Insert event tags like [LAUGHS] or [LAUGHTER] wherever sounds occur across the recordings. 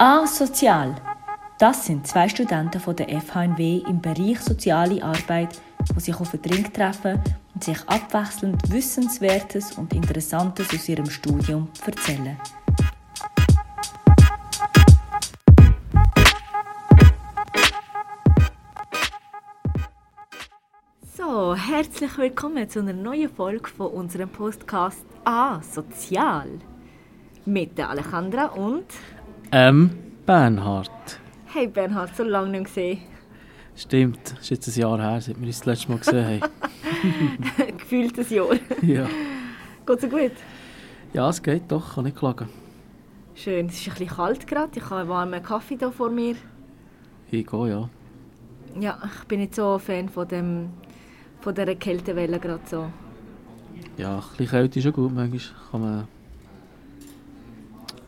Asozial. Das sind zwei Studenten von der FHNW im Bereich Soziale Arbeit, die sich auf den Drink treffen und sich abwechselnd Wissenswertes und Interessantes aus ihrem Studium erzählen. So, herzlich willkommen zu einer neuen Folge von unserem Podcast A Sozial mit der Alejandra und Ähm, Bernhard. Hey Bernhard, so lange nicht gesehen. Stimmt, es ist jetzt ein Jahr her, seit wir uns das letzte Mal gesehen haben. [LAUGHS] Gefühlt ein Jahr. [LAUGHS] ja. Geht so gut? ja, es geht doch, kann nicht klagen. Schön, es ist ein bisschen kalt gerade. Ich habe einen warmen Kaffee hier vor mir. Ich gehe, ja. Ja, ich bin nicht so ein Fan von, dem, von dieser Kältewelle gerade so. Ja, ein bisschen Kälte ist schon gut, manchmal kann man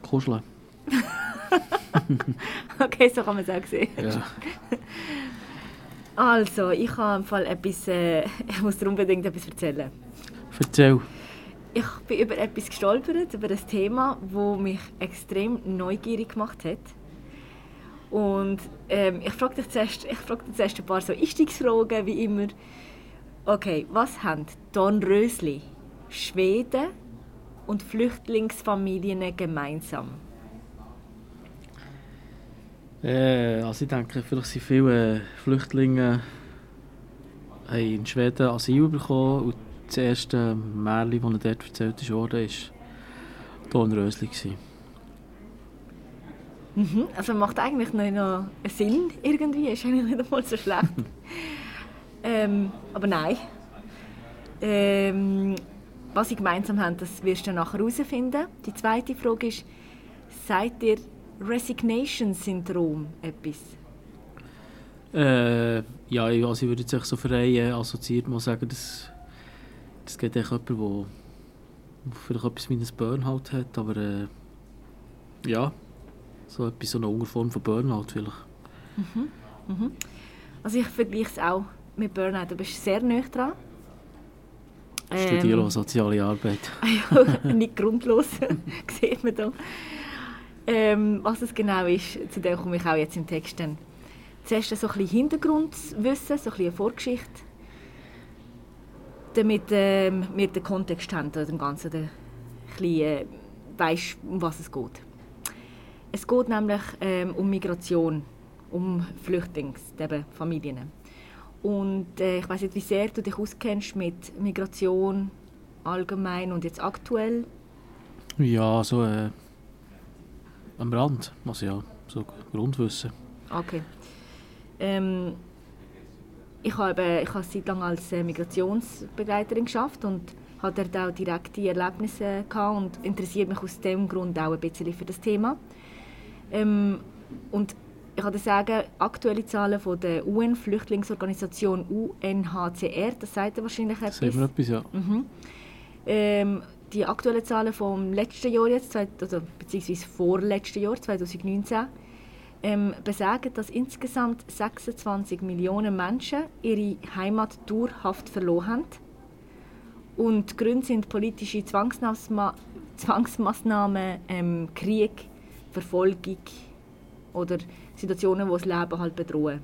kuscheln. [LAUGHS] [LAUGHS] Okay, so kann man es auch sehen. Ja. Also, ich habe im Fall etwas, äh, [LAUGHS] ich muss dir unbedingt etwas erzählen. Erzähl. Ich bin über etwas gestolpert, über ein Thema, das mich extrem neugierig gemacht hat. Und ähm, ich frage dich zuerst, ich frage dich zuerst ein paar so Einstiegsfragen, wie immer. Okay, was haben Dornrösli, Schweden und Flüchtlingsfamilien gemeinsam? Äh, also ich denke, vielleicht sind viele äh, Flüchtlinge haben in Schweden Asyl bekommen und das erste Märchen, das dort erzählt wurde, war Dornrösli. gewesen. Mhm. Also macht eigentlich noch noch Sinn irgendwie, ist eigentlich nicht einmal so schlecht. [LAUGHS] ähm, aber nein. Ähm, was sie gemeinsam haben, das wirst du nachher herausfinden. Die zweite Frage ist, seid ihr Resignation-Syndrom etwas? Äh, ja, ich- also ich würde jetzt so Vereine assoziiert mal sagen, dass das geht echt jemand, der vielleicht etwas wie ein Burnout hat, aber äh, ja, so etwas, so eine Unterform von Burnout vielleicht. Also ich vergleiche es auch mit Burnout. Du bist sehr nah dran. Ich studiere auch soziale Arbeit. [LAUGHS] ja, nicht grundlos, [LAUGHS] sieht man da. Ähm, was es genau ist, zu dem komme ich auch jetzt im Text dann. Zuerst so ein bisschen Hintergrundwissen, so ein eine Vorgeschichte, damit ähm, wir den Kontext haben, dem Ganzen, ein bisschen, äh, weisst, um was es geht. Es geht nämlich ähm, um Migration, um Flüchtlings, eben Familien. Und äh, ich weiß nicht, wie sehr du dich auskennst mit Migration allgemein und jetzt aktuell. Ja, so äh, am Rand, also ja, so Grundwissen. Okay. Ähm, ich habe, ich habe eine Zeit lang als äh, Migrationsbegleiterin geschafft und hatte dort auch direkte Erlebnisse gehabt und interessiert mich aus dem Grund auch ein bisschen für das Thema. Ähm, und ich kann sagen, aktuelle Zahlen von der UN-Flüchtlingsorganisation UNHCR, das sagt ihr wahrscheinlich etwas. Sehen wir etwas, ja. Mhm. Ähm, die aktuellen Zahlen vom letzten Jahr jetzt, also, beziehungsweise vorletzten Jahr, 2019, ähm, besagen, dass insgesamt 26 Millionen Menschen ihre Heimat dauerhaft verloren haben. Und die Gründe sind politische Zwangsmaßnahmen, ähm, Krieg, Verfolgung oder Situationen, die das Leben halt bedrohen.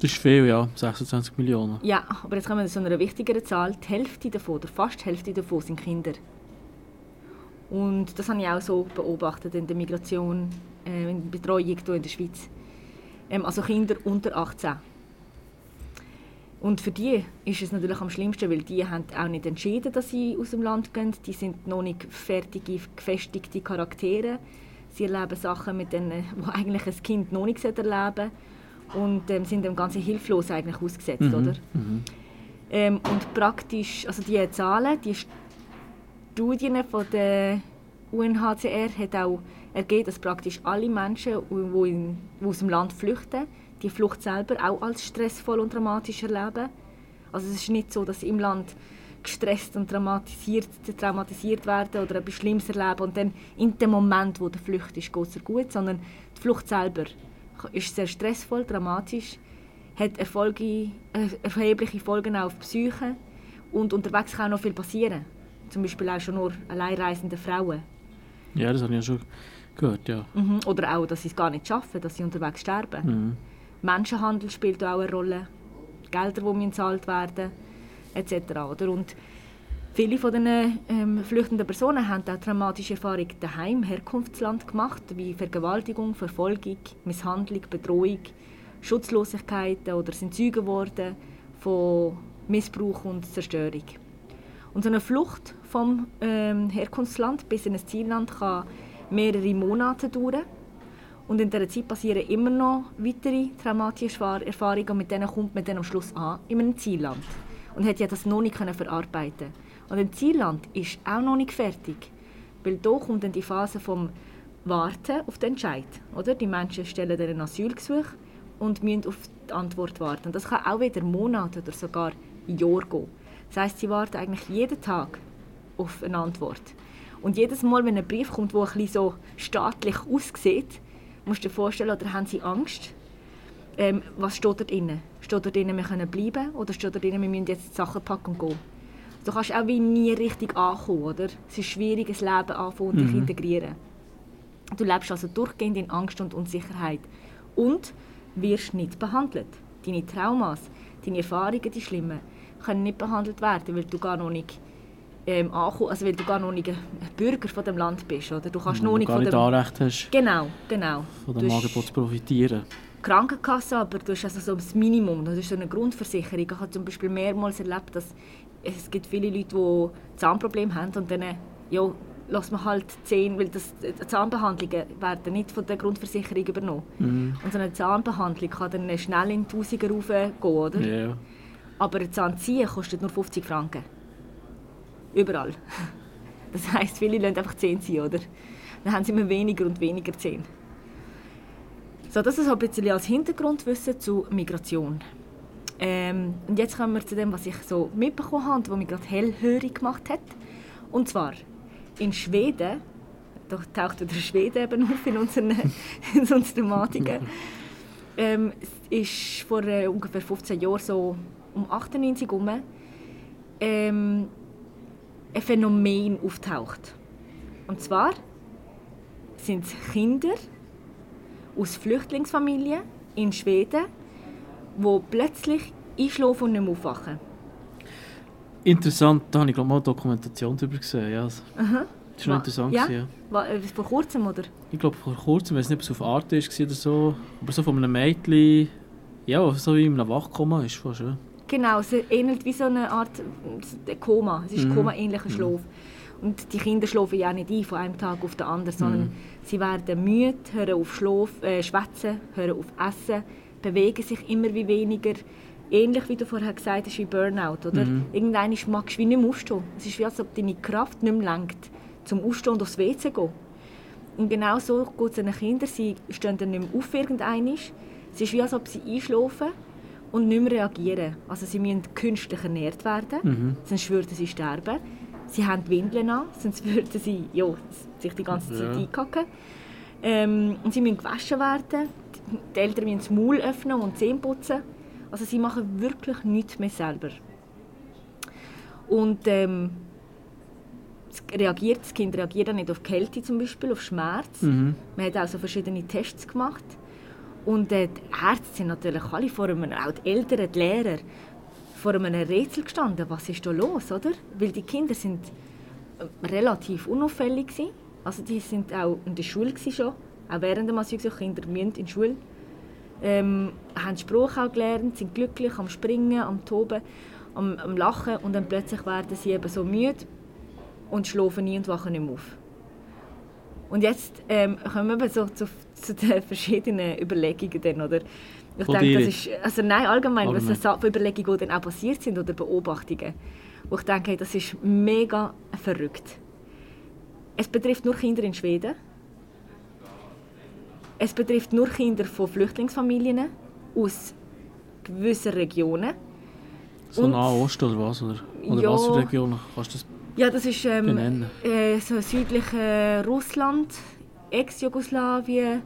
Das ist viel, ja, 26 Millionen. Ja, aber jetzt kommen wir zu einer wichtigeren Zahl. Die Hälfte davon, oder fast die Hälfte davon, sind Kinder. Und das habe ich auch so beobachtet in der Migration, äh, in der Betreuung hier in der Schweiz. Ähm, also Kinder unter 18. Und für die ist es natürlich am schlimmsten, weil die haben auch nicht entschieden, dass sie aus dem Land gehen. Die sind noch nicht fertige, gefestigte Charaktere. Sie erleben Sachen, mit denen wo eigentlich ein Kind noch nicht erleben sollte. Und ähm, sind dem Ganzen hilflos eigentlich ausgesetzt, oder? Mhm. Ähm, und praktisch, also die Zahlen, die Studien von der UNHCR hat auch ergeben, dass praktisch alle Menschen, die in- die aus dem Land flüchten, die Flucht selber auch als stressvoll und dramatisch erleben. Also es ist nicht so, dass sie im Land gestresst und traumatisiert, traumatisiert werden oder etwas Schlimmes erleben und dann in dem Moment, wo der Flucht ist, geht es gut, sondern die Flucht selber ist sehr stressvoll, dramatisch, hat Erfolge, äh, erhebliche Folgen auch auf die Psyche und unterwegs kann auch noch viel passieren. Zum Beispiel auch schon nur alleinreisende Frauen. Ja, das habe ich ja schon gehört, ja. Mhm. Oder auch, dass sie es gar nicht schaffen, dass sie unterwegs sterben. Mhm. Menschenhandel spielt auch eine Rolle. Gelder, die gezahlt werden etc. Oder? Und viele von den ähm, flüchtenden Personen haben auch traumatische Erfahrungen daheim, im Herkunftsland gemacht, wie Vergewaltigung, Verfolgung, Misshandlung, Bedrohung, Schutzlosigkeit oder sind Zeugen geworden von Missbrauch und Zerstörung. Und so eine Flucht vom ähm, Herkunftsland bis in ein Zielland kann mehrere Monate dauern. Und in dieser Zeit passieren immer noch weitere traumatische Erfahrungen und mit denen kommt man dann am Schluss an in einem Zielland. Und hat ja das noch nicht verarbeiten Und ein Zielland ist auch noch nicht fertig. Weil hier kommt dann die Phase vom Warten auf den Entscheid. Oder? Die Menschen stellen dann ein Asylgesuch und müssen auf die Antwort warten. Das kann auch wieder Monate oder sogar Jahre gehen. Das heisst, sie warten eigentlich jeden Tag auf eine Antwort. Und jedes Mal, wenn ein Brief kommt, der ein so staatlich aussieht, musst du dir vorstellen, oder haben sie Angst? Ähm, was steht dort drin? Steht dort drin, wir können bleiben? Oder steht dort drin, wir müssen jetzt die Sachen packen und gehen? Du kannst auch wie nie richtig ankommen, oder? Es ist schwierig, ein Leben anfangen und mhm. dich integrieren. Du lebst also durchgehend in Angst und Unsicherheit. Und wirst nicht behandelt. Deine Traumas, deine Erfahrungen, die schlimmen, können nicht behandelt werden, weil du gar noch nicht ähm, ankommen, also weil du gar noch nicht ein Bürger von dem Land bist, oder? Du kannst noch nicht gar von nicht Anrecht hast, genau, genau. von dem Angebot zu profitieren. Krankenkasse, aber du hast also so das Minimum, das ist so eine Grundversicherung. Ich habe zum Beispiel mehrmals erlebt, dass es gibt viele Leute, die Zahnprobleme haben und dann ja, lässt man halt Zähne, weil das, die Zahnbehandlungen werden nicht von der Grundversicherung übernommen. Mhm. Und so eine Zahnbehandlung kann dann schnell in Tausiger raufgehen, oder? Yeah. Aber ein Zahnziehen kostet nur 50 Franken. Überall. [LAUGHS] Das heisst, viele lassen einfach Zähne ziehen, oder? Dann haben sie immer weniger und weniger Zähne. So, das ist ein bisschen als Hintergrundwissen zu Migration. Ähm, und jetzt kommen wir zu dem, was ich so mitbekommen habe und was mich gerade hellhörig gemacht hat. Und zwar in Schweden, da taucht wieder Schweden eben auf in unseren, [LAUGHS] in unseren Thematiken, [LAUGHS] ähm, ist vor äh, ungefähr 15 Jahren so um 98 herum ähm, ein Phänomen auftaucht. Und zwar sind es Kinder aus Flüchtlingsfamilien in Schweden, die plötzlich einschlafen und nicht mehr aufwachen. Interessant, da habe ich glaube mal eine Dokumentation darüber gesehen. Ja. Aha. Das war noch interessant. Ja? ja. Äh, vor kurzem, oder? Ich glaube vor kurzem, ich weiß nicht, ob es auf Arte war oder so, aber so von einem Mädchen, ja, so wie in einem Wachkoma ist fast, ja. Genau, es ähnelt wie so eine Art Koma. Es ist mhm. Koma-ähnlicher mhm. Schlaf. Und die Kinder schlafen ja nicht ein von einem Tag auf den anderen, sondern mhm. sie werden müde, hören auf Schlaf, äh, schwätzen, hören auf Essen, bewegen sich immer wie weniger. Ähnlich wie du vorher gesagt hast, wie Burnout. Oder? Mhm. Irgendwann magst du wie nicht mehr aufstehen. Es ist wie, als ob deine Kraft nicht mehr lenkt, zum Aufstehen und aufs WC zu gehen. Und genau so geht es den Kindern. Sie stehen dann nicht mehr auf irgendwann. Es ist wie, als ob sie einschlafen und nicht mehr reagieren. Also sie müssen künstlich ernährt werden, mhm. sonst würden sie sterben. Sie haben Windeln an, sonst würden sie ja, sich die ganze Zeit ja. einkacken. Ähm, und sie müssen gewaschen werden. Die Eltern müssen das Maul öffnen und Zähne putzen. Also sie machen wirklich nichts mehr selber. Und ähm, reagiert, das Kind reagiert nicht auf Kälte zum Beispiel, auf Schmerz. Mhm. Man hat auch so verschiedene Tests gemacht. Und äh, die Ärzte sind natürlich alle vor einem, auch die Eltern, die Lehrer, vor einem Rätsel gestanden, was ist da los, oder? Weil die Kinder sind äh, relativ unauffällig gewesen. Also die sind auch in der Schule schon, auch während dem Asylgesuch, Kinder müssen in die Schule. Ähm, haben Spruch auch gelernt, sind glücklich am Springen, am Toben, am, am Lachen und dann plötzlich werden sie eben so müde und schlafen nie und wachen nicht mehr auf. Und jetzt ähm, kommen wir so zu, zu den verschiedenen Überlegungen. Dann, oder? Ich Von denke, das ist, also nein, allgemein, allgemein. was so Überlegungen, die dann auch passiert sind oder Beobachtungen, wo ich denke, hey, das ist mega verrückt. Es betrifft nur Kinder in Schweden. Es betrifft nur Kinder von Flüchtlingsfamilien aus gewissen Regionen. So Nahost oder was? Oder, oder ja, was für Regionen? Kannst du das ja, das ist ähm, äh, so südlich äh, Russland, Ex-Jugoslawien.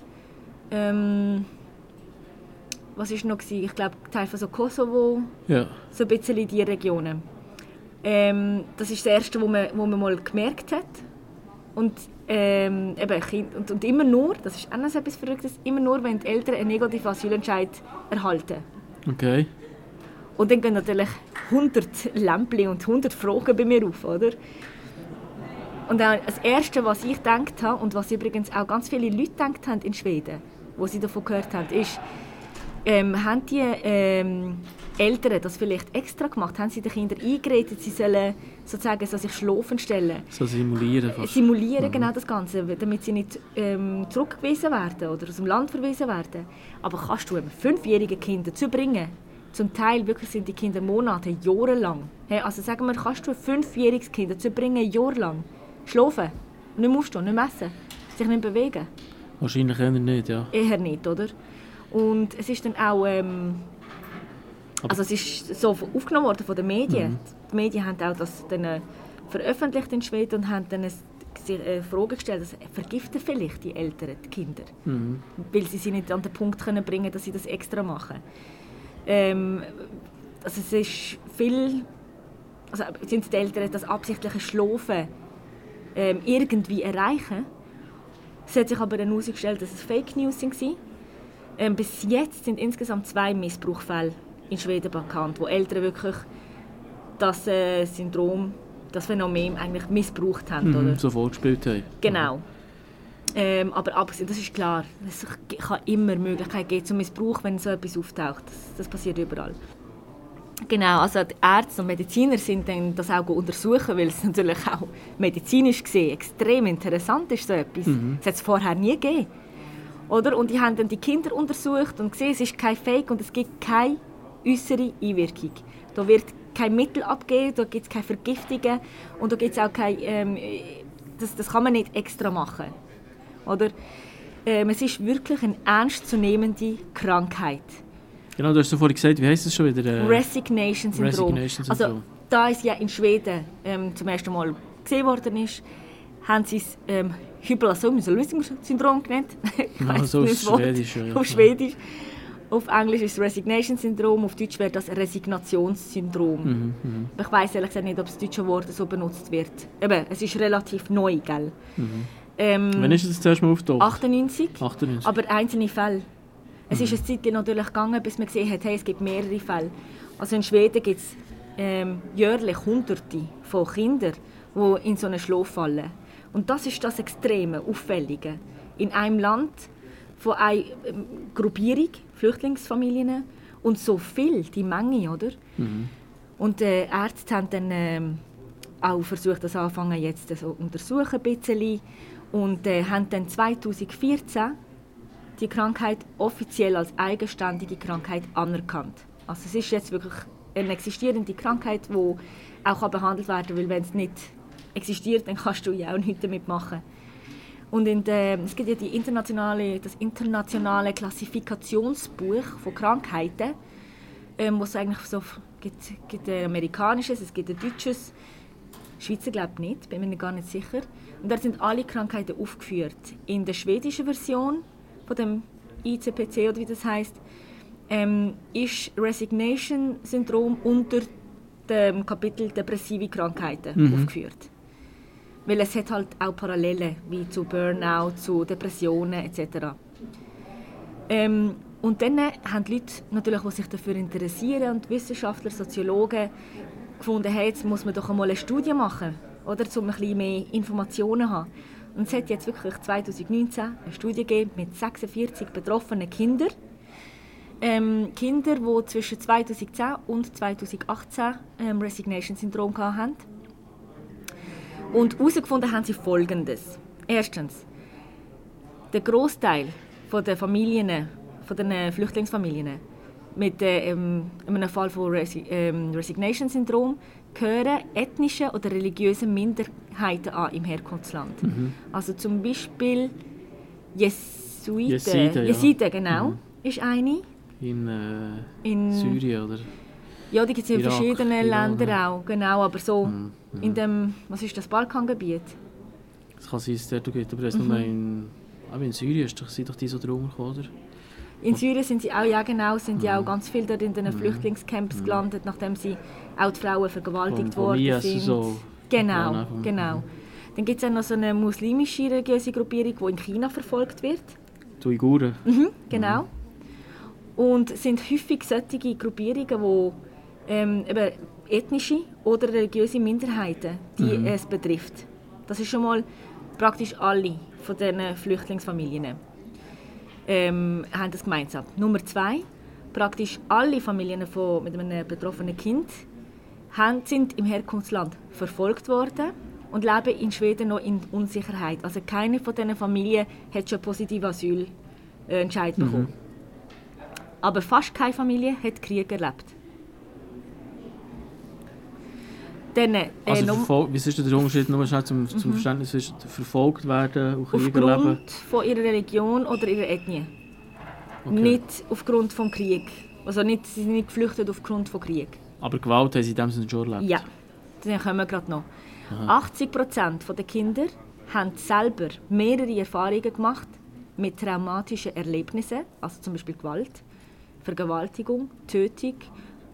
Ähm, was war noch? Gewesen? Ich glaube, Teil von so Kosovo. Ja. So ein bisschen in diese Regionen. Ähm, das ist das Erste, was man, wo man mal gemerkt hat. Und ähm, eben kind, und, und immer nur, das ist auch noch etwas Verrücktes, immer nur, wenn die Eltern einen negativen Asylentscheid erhalten. Okay. Und dann gehen natürlich 100 Lämpchen und 100 Fragen bei mir auf, oder? Und das Erste, was ich gedacht habe, und was übrigens auch ganz viele Leute gedacht haben in Schweden, wo sie davon gehört haben, ist, ähm, haben die ähm, Eltern das vielleicht extra gemacht? Haben sie den Kindern eingeredet, sie sollen sozusagen so sich schlafen stellen? So simulieren fast. Simulieren Mhm. genau das Ganze, damit sie nicht ähm, zurückgewiesen werden oder aus dem Land verwiesen werden. Aber kannst du einem fünfjährigen Kind dazu bringen? Zum Teil wirklich sind die Kinder Monate, Jahre lang. Hey, also sagen wir, kannst du ein fünfjähriges Kind dazu bringen, jahrelang schlafen, nicht aufstehen, nicht essen, sich nicht bewegen? Wahrscheinlich eher nicht, ja. Eher nicht, oder? Und es ist dann auch, ähm, also es ist so aufgenommen worden von den Medien. Die Medien haben auch das dann äh, veröffentlicht in Schweden und haben dann eine äh, Frage gestellt, dass vergiften vielleicht die Eltern die Kinder, Mhm. weil sie sie nicht an den Punkt können bringen, dass sie das extra machen. Ähm, also es ist viel, also sind die Eltern das absichtliche Schlafen ähm, irgendwie erreichen. Es hat sich aber dann herausgestellt, dass es Fake News waren. Ähm, bis jetzt sind insgesamt zwei Missbrauchsfälle in Schweden bekannt, wo Eltern wirklich das äh, Syndrom, das Phänomen eigentlich missbraucht haben. Oder? Mhm. So vorgespielt haben. Genau. Ähm, aber abgesehen, das ist klar, es kann immer Möglichkeit geben zum Missbrauch, wenn so etwas auftaucht. Das, das passiert überall. Genau, also die Ärzte und Mediziner sind dann das auch untersuchen, weil es natürlich auch medizinisch gesehen extrem interessant ist, so etwas. Das hat es vorher nie gegeben. Oder? Und die haben dann die Kinder untersucht und gesehen, es ist kein Fake und es gibt keine äußere Einwirkung. Da wird kein Mittel abgegeben, da gibt es keine Vergiftungen und da gibt es auch keine, ähm, das, das kann man nicht extra machen. Oder? Ähm, es ist wirklich eine ernstzunehmende Krankheit. Genau, du hast vorhin gesagt, wie heisst das schon wieder? Äh, Resignation-Syndrom. Resignation-Syndrom. Also, da es ja in Schweden ähm, zum ersten Mal gesehen worden ist, haben sie es ähm, Hyperasomism-Syndrom genannt. [LAUGHS] Ich Ja, so auf. Schwedisch, ja. Auf Schwedisch. Auf Englisch ist es Resignation-Syndrom, auf Deutsch wäre das Resignationssyndrom. Mhm, mhm. Ich weiß ehrlich gesagt nicht, ob das deutsche Wort so benutzt wird. Eben, es ist relativ neu, gell? Ähm, Wann ist es zuerst mal aufgetaucht? 98. 98. Aber einzelne Fälle. Es ist eine Zeit natürlich gegangen, bis man gesehen hat, hey, es gibt mehrere Fälle. Also in Schweden gibt es ähm, jährlich Hunderte von Kindern, die in so einen Schlaf fallen. Und das ist das Extreme, Auffällige. In einem Land von einer ähm, Gruppierung, Flüchtlingsfamilien, und so viel, die Menge, oder? Und die äh, Ärzte haben dann ähm, auch versucht, das anfangen jetzt so untersuchen ein bisschen und äh, haben dann 2014 die Krankheit offiziell als eigenständige Krankheit anerkannt. Also es ist jetzt wirklich eine existierende Krankheit, die auch behandelt werden kann, weil wenn es nicht existiert, dann kannst du ja auch nichts damit machen. Und in der, es gibt ja die internationale, das internationale Klassifikationsbuch von Krankheiten, ähm, wo es eigentlich so gibt, gibt ein amerikanisches, es gibt ein deutsches, Schweizer glaube ich nicht, bin mir gar nicht sicher. Und da sind alle Krankheiten aufgeführt. In der schwedischen Version von dem ICPC oder wie das heißt, ähm, ist Resignation-Syndrom unter dem Kapitel depressive Krankheiten aufgeführt. Weil es hat halt auch Parallelen, wie zu Burnout, zu Depressionen etc. Ähm, und dann haben die Leute, natürlich, die sich dafür interessieren, und Wissenschaftler, Soziologen, gefunden, hey, jetzt muss man doch einmal eine Studie machen, oder, um ein bisschen mehr Informationen zu haben. Und es hat jetzt wirklich 2019 eine Studie gegeben mit 46 betroffenen Kindern. Ähm, Kinder, die zwischen 2010 und 2018 ähm, Resignation-Syndrom hatten. Und herausgefunden haben sie Folgendes. Erstens, der Großteil der Familien, von den äh, Flüchtlingsfamilien mit äh, ähm, einem Fall von Resi ähm, Resignation-Syndrom gehören ethnische oder religiöse Minderheiten an im Herkunftsland. Also zum Beispiel Jesuiten. Jesiden, ja. Jesiden, genau, ist eine. In äh, In, Syrien, oder? Ja, die gibt es in Irak, verschiedenen Iran, Ländern ja. auch, genau, aber so Mhm, in dem, was ist das, Balkangebiet? Es kann sein, dass es dort geht, aber es Mhm. nur in, aber in Syrien ist doch, sind doch die so drunter oder? In Syrien sind sie auch, ja genau, sind ja auch ganz viele dort in den Flüchtlingscamps gelandet, nachdem sie auch die Frauen vergewaltigt Von- von worden IS sind. so. Genau, Ja, ne, genau. Dann gibt es auch noch so eine muslimische religiöse Gruppierung, die in China verfolgt wird. Die Uiguren. Mhm, genau. Und es sind häufig solche Gruppierungen, die ähm, eben ethnische oder religiöse Minderheiten, die Mhm. es betrifft. Das ist schon mal praktisch alle von diesen Flüchtlingsfamilien ähm, haben das gemeinsam. Nummer zwei, praktisch alle Familien von, mit einem betroffenen Kind haben, sind im Herkunftsland verfolgt worden und leben in Schweden noch in Unsicherheit. Also keine von diesen Familien hat schon positive Asylentscheid bekommen. Aber fast keine Familie hat Krieg erlebt. Dann, äh, Also noch- verfol- was ist der Unterschied nur schnell zum, zum Verständnis zwischen verfolgt werden und Krieg erleben? aufgrund von ihrer Religion oder ihrer Ethnie. Okay. Nicht aufgrund des Krieg. Also nicht, sie sind nicht geflüchtet aufgrund von Krieg. Aber Gewalt haben sie in dem Sinne schon erlebt? Ja, dann kommen wir gerade noch. 80% der Kinder haben selber mehrere Erfahrungen gemacht mit traumatischen Erlebnissen, also zum Beispiel Gewalt, Vergewaltigung, Tötung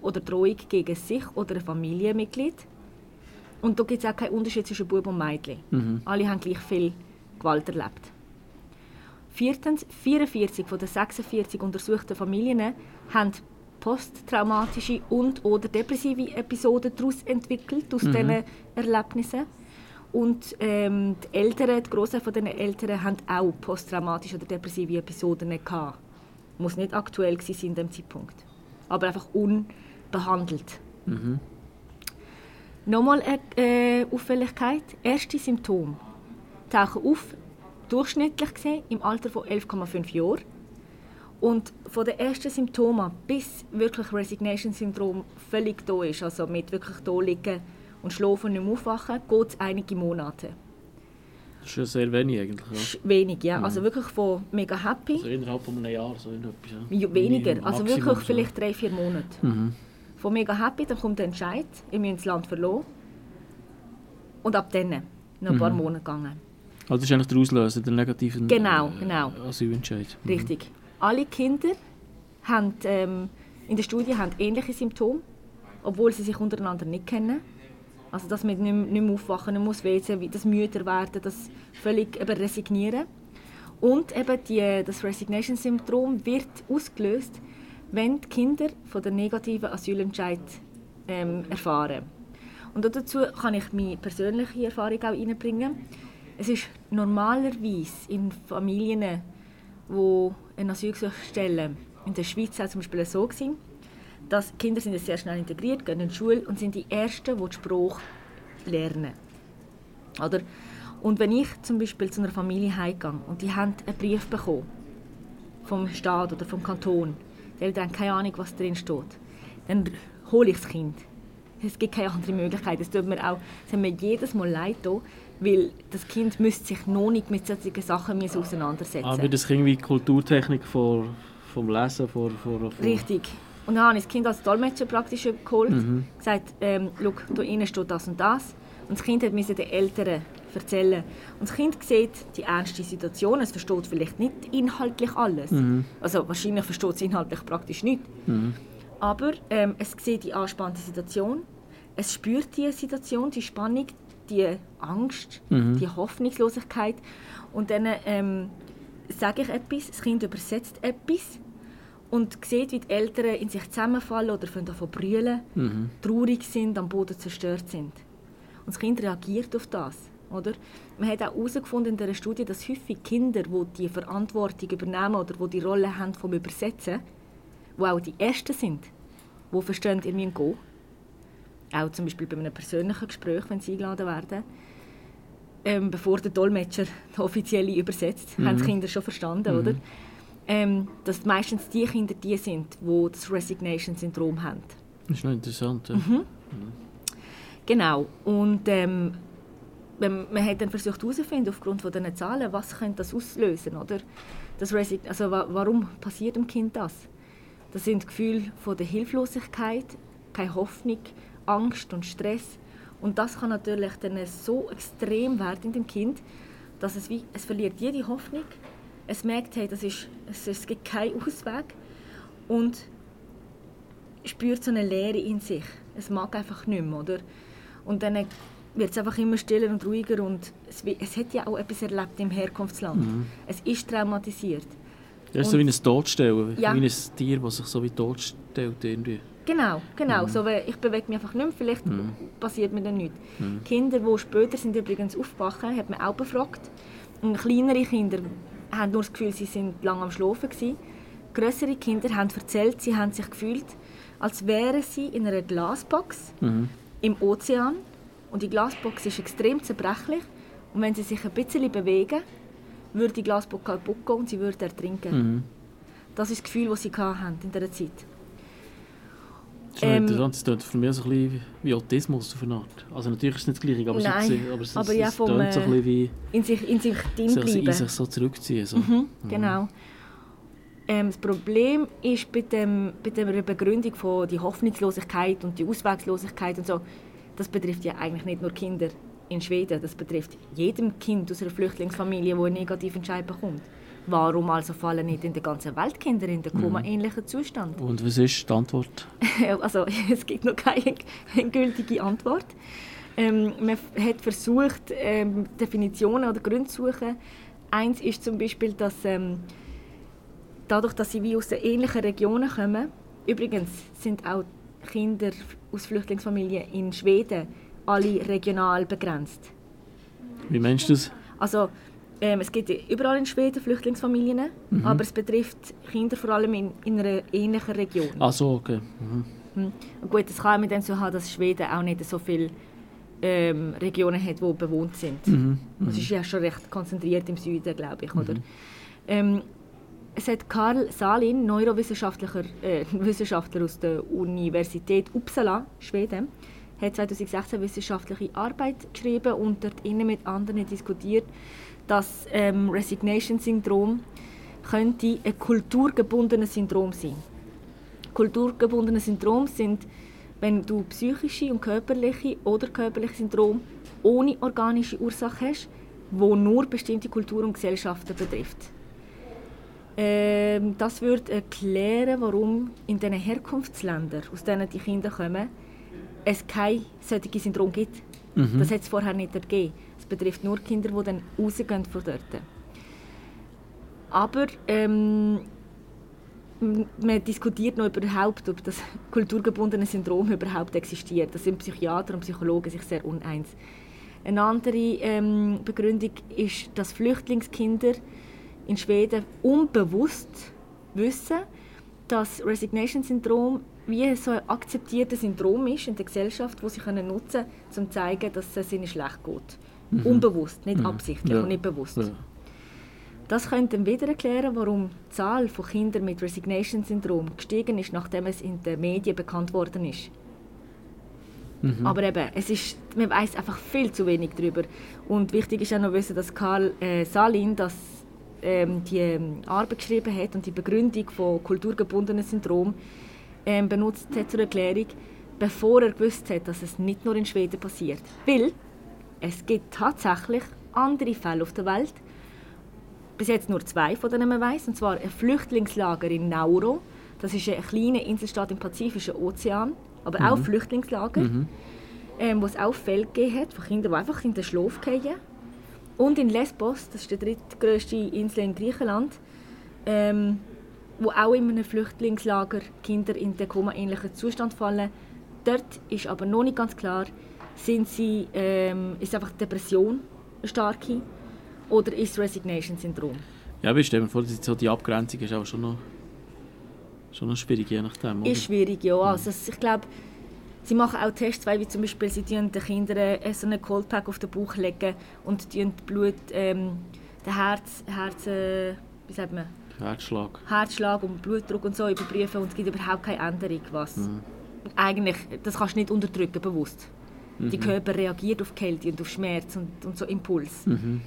oder Drohung gegen sich oder ein Familienmitglied. Und da gibt es auch keinen Unterschied zwischen Bub und Mädchen. Mhm. Alle haben gleich viel Gewalt erlebt. Viertens, 44 von den 46 untersuchten Familien haben posttraumatische und oder depressive Episoden daraus entwickelt, aus diesen Erlebnissen. Und ähm, die Eltern, die Grossen von diesen Eltern haben auch posttraumatische oder depressive Episoden gehabt. Muss nicht aktuell gewesen sein in dem Zeitpunkt. Aber einfach unbehandelt. Mhm. Nochmal eine äh, Auffälligkeit. Erste Symptome tauchen auf, durchschnittlich gesehen, im Alter von 11,5 Jahren. Und von den ersten Symptomen bis wirklich Resignation-Syndrom völlig da ist, also mit wirklich da liegen und schlafen und nicht mehr aufwachen, geht es einige Monate. Das ist ja sehr wenig eigentlich. Ja. wenig, ja. Also wirklich von mega happy, Also innerhalb von einem Jahr so irgendetwas. Ja. weniger. Also wirklich vielleicht drei, vier Monate. Mhm. Von mega happy, dann kommt der Entscheid, ihr müsst das Land verlassen. Und ab dann, noch ein paar Mhm. Monate gegangen. Also das ist eigentlich der Auslöser, der negativen Genau, äh, genau. Asylentscheid. Mhm. Richtig. Alle Kinder haben, ähm, in der Studie haben ähnliche Symptome, obwohl sie sich untereinander nicht kennen. Also dass man nicht, mehr- nicht mehr aufwachen muss, wie das müder werden, das völlig eben resignieren. Und eben die, das Resignation-Syndrom wird ausgelöst, wenn die Kinder von der negativen Asylentscheid ähm, erfahren. Und dazu kann ich meine persönliche Erfahrung auch einbringen. Es ist normalerweise in Familien, wo ein Asylgesuch stellen, in der Schweiz auch zum Beispiel so gewesen, dass Kinder sind sehr schnell integriert, gehen in die Schule und sind die Ersten, die die Sprache lernen. Oder? Und wenn ich zum Beispiel zu einer Familie heimgehe und die haben einen Brief bekommen vom Staat oder vom Kanton, die haben dann keine Ahnung, was drin steht, dann hole ich das Kind. Es gibt keine andere Möglichkeit. Es tut mir auch, es hat mir jedes Mal leid getan, weil das Kind müsste sich noch nicht mit solchen Sachen auseinandersetzen Aber das Kind wie Kulturtechnik vor, vom Lesen, vor, vor, vor Richtig. Und dann habe ich das Kind als Dolmetscher praktisch geholt. Mhm. gesagt, ähm, schau, da innen steht das und das. Und das Kind hat den Eltern erzählen. Und das Kind sieht die ernste Situation. Es versteht vielleicht nicht inhaltlich alles. Mhm. Also wahrscheinlich versteht es inhaltlich praktisch nicht. Mhm. Aber ähm, es sieht die angespannte Situation. Es spürt die Situation, die Spannung, die Angst, Mhm. die Hoffnungslosigkeit. Und dann ähm, sage ich etwas, das Kind übersetzt etwas und sieht, wie die Eltern in sich zusammenfallen oder von davon brüllen, Mhm. traurig sind, am Boden zerstört sind. Und das Kind reagiert auf das. Oder? Man hat auch herausgefunden in dieser Studie, dass häufig Kinder, die die Verantwortung übernehmen oder die die Rolle haben vom Übersetzen, die auch die Ersten sind, die verstehen, ihr müsst gehen. Auch zum Beispiel bei einem persönlichen Gespräch, wenn sie eingeladen werden. Ähm, bevor der Dolmetscher die offizielle übersetzt, haben die Kinder schon verstanden, oder? Ähm, dass meistens die Kinder die sind, die das Resignation-Syndrom haben. Das ist noch interessant. Ja. Mhm. Genau. Und ähm, man, man hat dann versucht herauszufinden, aufgrund von diesen Zahlen, was könnte das auslösen, oder? Das Resign also wa warum passiert dem Kind das? Das sind Gefühle von der Hilflosigkeit, keine Hoffnung, Angst und Stress. Und das kann natürlich dann so extrem werden in dem Kind, dass es, wie, es verliert jede Hoffnung. Es merkt, hey, das ist, es, es gibt keinen Ausweg. Und spürt so eine Leere in sich. Es mag einfach nicht mehr, oder? Und dann wird es einfach immer stiller und ruhiger und es, es hat ja auch etwas erlebt im Herkunftsland. Mhm. Es ist traumatisiert. Ja, ist so wie ein Todstellen, Ja. wie ein Tier, das sich so wie totstellt irgendwie. Genau, genau. So, weil ich bewege mich einfach nicht mehr, vielleicht Mhm. passiert mir dann nichts. Mhm. Kinder, die später sind übrigens aufgewacht, hat man auch befragt. Und kleinere Kinder haben nur das Gefühl, sie sind lange am Schlafen gewesen. Grössere Kinder haben erzählt, sie haben sich gefühlt, als wären sie in einer Glasbox Mhm. im Ozean. Und die Glasbox ist extrem zerbrechlich. Und wenn sie sich ein bisschen bewegen, würde die Glasbox kaputt gehen und sie würde ertrinken. Mhm. Das ist das Gefühl, das sie hatten in dieser Zeit. Ähm, das klingt für mich so ein bisschen wie Autismus auf eine Art. Also natürlich ist es nicht das Gleiche, aber, Nein, es, aber es, aber es, ja, vom, so ein äh, bisschen wie In sich, in sich drin sich, bleiben. in sich so zurückziehen. So. Mhm, genau. Ähm, das Problem ist bei, dem, bei der Begründung von die Hoffnungslosigkeit und die Auswegslosigkeit und so, das betrifft ja eigentlich nicht nur Kinder in Schweden, das betrifft jedem Kind aus einer Flüchtlingsfamilie, das einen negativen Entscheid bekommt. Warum also fallen nicht in der ganzen Welt Kinder in den Koma-ähnlichen Zustand? Und was ist die Antwort? [LAUGHS] also es gibt noch keine, keine gültige Antwort. Ähm, man hat versucht, ähm, Definitionen oder Gründe zu suchen. Eins ist zum Beispiel, dass ähm, dadurch, dass sie wie aus ähnlichen Regionen kommen, übrigens sind auch Kinder aus Flüchtlingsfamilien in Schweden alle regional begrenzt. Wie meinst du das? Also ähm, es gibt überall in Schweden Flüchtlingsfamilien, aber es betrifft Kinder vor allem in, in einer ähnlichen Region. Ach so, okay. Mhm. Hm. Und Gut, es kann mit dem so haben, dass Schweden auch nicht so viele ähm, Regionen hat, die bewohnt sind. Mhm. Es ist ja schon recht konzentriert im Süden, glaube ich. Oder? Ähm, es hat Karl Salin, Neurowissenschaftler äh, [LAUGHS] Wissenschaftler aus der Universität Uppsala, Schweden, hat 2016 eine wissenschaftliche Arbeit geschrieben und dort innen mit anderen diskutiert, dass ähm, Resignation-Syndrom könnte ein kulturgebundenes Syndrom sein. Kulturgebundene Syndrom sind, wenn du psychische und körperliche oder körperliche Syndrom ohne organische Ursache hast, wo nur bestimmte Kulturen und Gesellschaften betrifft. Ähm, das würde erklären, warum in den Herkunftsländern, aus denen die Kinder kommen, es kein solches Syndrom gibt. Mhm. Das hat es vorher nicht gegeben. Es betrifft nur Kinder, die dann rausgehen von dort. Aber ähm, man diskutiert noch überhaupt, ob das kulturgebundene Syndrom überhaupt existiert. Da sind Psychiater und Psychologen sich sehr uneins. Eine andere ähm, Begründung ist, dass Flüchtlingskinder in Schweden unbewusst wissen, dass Resignation-Syndrom wie so ein akzeptiertes Syndrom ist in der Gesellschaft, das sie können nutzen können, um zu zeigen, dass es ihnen schlecht geht. Unbewusst, nicht Mhm. absichtlich Ja. und nicht bewusst. Ja. Das könnte dann wieder erklären, warum die Zahl von Kindern mit Resignation-Syndrom gestiegen ist, nachdem es in den Medien bekannt worden ist. Mhm. Aber eben, es ist, man weiß einfach viel zu wenig darüber. Und wichtig ist auch noch wissen, dass Karl äh, Salin das, ähm, die ähm, Arbeit geschrieben hat und die Begründung von kulturgebundenem Syndrom ähm, benutzt hat zur Erklärung, bevor er gewusst hat, dass es nicht nur in Schweden passiert. Weil es gibt tatsächlich andere Fälle auf der Welt, bis jetzt nur zwei, von denen man weiß, und zwar ein Flüchtlingslager in Nauru. Das ist ein kleiner Inselstaat im Pazifischen Ozean, aber auch Flüchtlingslager, Mhm. ähm, wo es auch Fälle gegeben hat von Kindern, die einfach in den Schlaf fallen. Und in Lesbos, das ist die drittgrößte Insel in Griechenland, ähm, wo auch in einem Flüchtlingslager Kinder in den koma-ähnlichen Zustand fallen. Dort ist aber noch nicht ganz klar, sind sie, ähm, ist einfach Depression eine starke oder ist Resignation-Syndrom. Ja, aber ich stelle mir vor, so die Abgrenzung ist auch schon noch, schon noch schwierig, je nachdem. Oder? Ist schwierig, ja. Also, ich glaube, sie machen auch Tests, weil wie zum Beispiel sie den Kindern äh, so einen Coldpack auf den Bauch legen und tun Blut, ähm, den Herz, Herz äh, wie sagt man, Herzschlag. Herzschlag und Blutdruck und so überprüfen und es gibt überhaupt keine Änderung, was Mhm. eigentlich, das kannst du nicht unterdrücken, bewusst. Der Mhm. Körper reagiert auf Kälte und auf Schmerz und, und so Impuls. Mhm.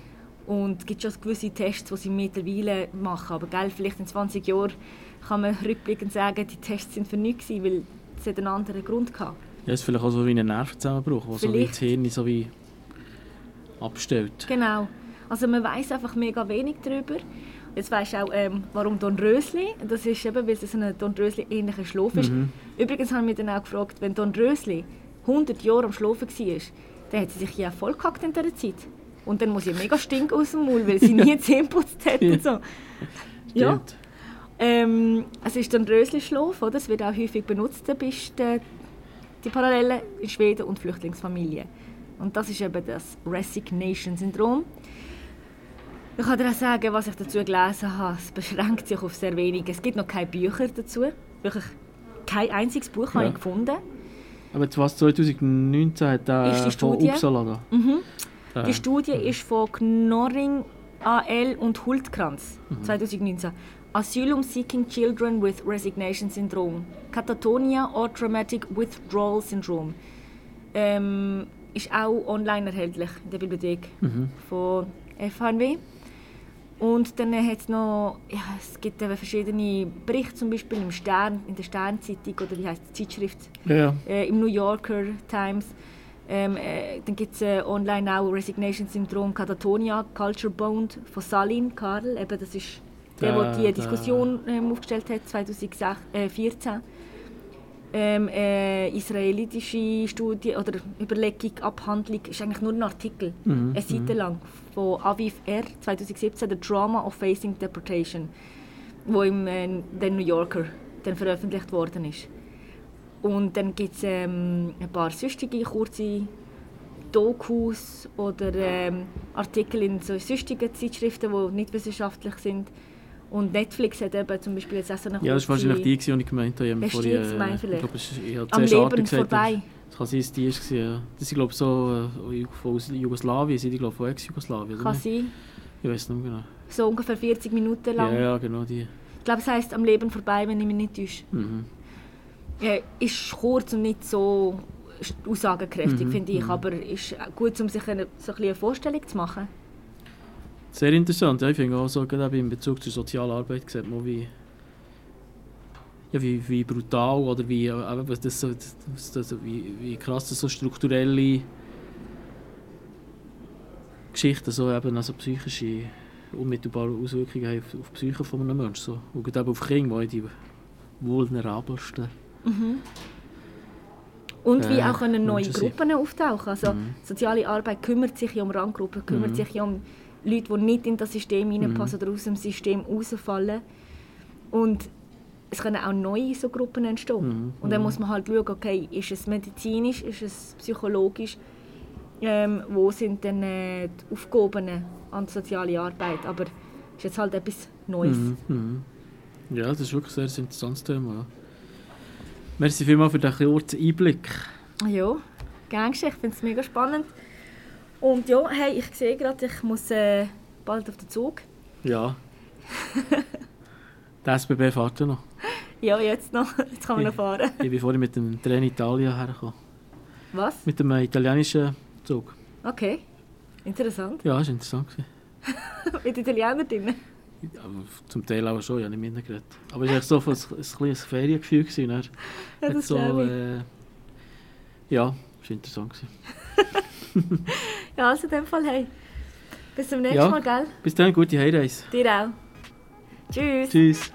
Und es gibt schon gewisse Tests, die sie mittlerweile machen. Aber gell, vielleicht in 20 Jahren kann man rückblickend sagen, die Tests sind für nichts, weil es hat einen anderen Grund hatte. Ja, es ist vielleicht auch so wie ein Nervenzusammenbruch, der so wie das Hirn so wie abstellt. Genau. Also man weiß einfach mega wenig darüber. Jetzt weisst du auch, ähm, warum Dornrösli. Das ist eben, weil es ein Dornrösli-ähnlicher Schlaf ist. Mhm. Übrigens haben wir dann auch gefragt, wenn Dornrösli 100 Jahre am Schlafen war, dann hat sie sich ja vollgehackt in dieser Zeit. Und dann muss sie mega stinken aus dem Maul, weil sie [LAUGHS] nie Zähne geputzt hat und so. Ja. Ähm, es ist dann Röslischlaf, oder? Es wird auch häufig benutzt, bis die, Parallelen in Schweden und Flüchtlingsfamilien. Und das ist eben das Resignation-Syndrom. Ich kann dir auch sagen, was ich dazu gelesen habe. Es beschränkt sich auf sehr wenig. Es gibt noch keine Bücher dazu. Wirklich kein einziges Buch habe Ja. ich gefunden. Aber jetzt was 2019 hat der Ist die von Studie? Uppsala da. Mhm. Der- Die Studie ist von Knorring, AL und Hultkranz 2019. Asylum Seeking Children with Resignation Syndrome. Katatonia or Traumatic Withdrawal Syndrome. Ähm, ist auch online erhältlich in der Bibliothek Mhm. von FHNW. Und dann hat es noch, ja, es gibt eben verschiedene Berichte, zum Beispiel im Stern, in der Sternzeitung oder wie heißt die Zeitschrift, ja. äh, im New Yorker Times. Ähm, äh, dann gibt es äh, online auch Resignation Syndrom Katatonia, Culture Bound von Salin Karl. Eben, das ist der, der die Diskussion ähm, aufgestellt hat, 2014. Ähm, äh, israelitische Studie oder Überlegung, Abhandlung, ist eigentlich nur ein Artikel, Mhm, eine Seite lang, von Aviv R. 2017, «The Drama of Facing Deportation», wo im äh, den New Yorker dann veröffentlicht worden ist. Und dann gibt es ähm, ein paar sonstige kurze Dokus oder ähm, Artikel in so sonstigen Zeitschriften, die nicht wissenschaftlich sind. Und Netflix hat eben zum Beispiel jetzt auch so eine Ja, das war wahrscheinlich die, die ich gemeint habe. Hast du vorhin, die gemeint äh, vielleicht? Ich glaube, habe Am Leben gesagt, vorbei. Es kann sein, dass die ist, ja. Das sind, glaube ich, so äh, von aus Jugoslawien, sind die, glaube ich, von Ex-Jugoslawien, Kann nicht? sein. Ich weiß nicht genau. So ungefähr 40 Minuten lang. Ja, ja, genau die. Ich glaube, es heisst «Am Leben vorbei», wenn ich mich nicht täusche. Mhm. Äh, ist kurz und nicht so aussagekräftig, Mhm, finde ich. mhm. Aber ist gut, um sich eine, so ein eine Vorstellung zu machen. Sehr interessant. Ja, ich finde auch so, gerade in Bezug zur Sozialarbeit sieht man, wie, ja, wie, wie brutal oder wie, äh, das so, das, das, wie, wie krass das so strukturelle Geschichten, so eben also psychische unmittelbare Auswirkungen haben auf, auf die Psyche von einem Menschen. So. Und eben auf Kinder, die die vulnerabelsten. Und wie Äh, auch können neue. Gruppen auftauchen. Also Mhm. soziale Arbeit kümmert sich ja um Randgruppen, kümmert Mhm. sich ja um Leute, die nicht in das System hineinpassen oder aus dem System rausfallen. Und es können auch neue so Gruppen entstehen. Mhm. Und dann Mhm. muss man halt schauen, okay, ist es medizinisch, ist es psychologisch, ähm, wo sind denn äh, die Aufgaben an die soziale Arbeit. Aber es ist jetzt halt etwas Neues. Mhm. Mhm. Ja, das ist wirklich ein sehr interessantes Thema. Merci vielmals für den kurzen Einblick. Ja, gern geschehen. Ich finde es mega spannend. Und ja, hey, ich sehe gerade, ich muss äh, bald auf den Zug. Ja. [LAUGHS] Der SBB fährt ja noch. Ja, jetzt noch. Jetzt kann man noch fahren. Ich bin vorhin mit dem Train Italia hergekommen. Was? Mit dem äh, italienischen Zug. Okay. Interessant. Ja, das war interessant. [LAUGHS] Mit Italiener drin. Zum Teil auch schon, habe nicht mitgeredet. Aber es war so ein, ein, ein kleines Feriengefühl. Gewesen, dann. Ja, das so, äh, ja, das war interessant. Gewesen. [LAUGHS] Ja, also in dem Fall, hey. Bis zum nächsten Ja. Mal, gell? Bis dann, gute Heimreise. Dir auch. Tschüss. Tschüss.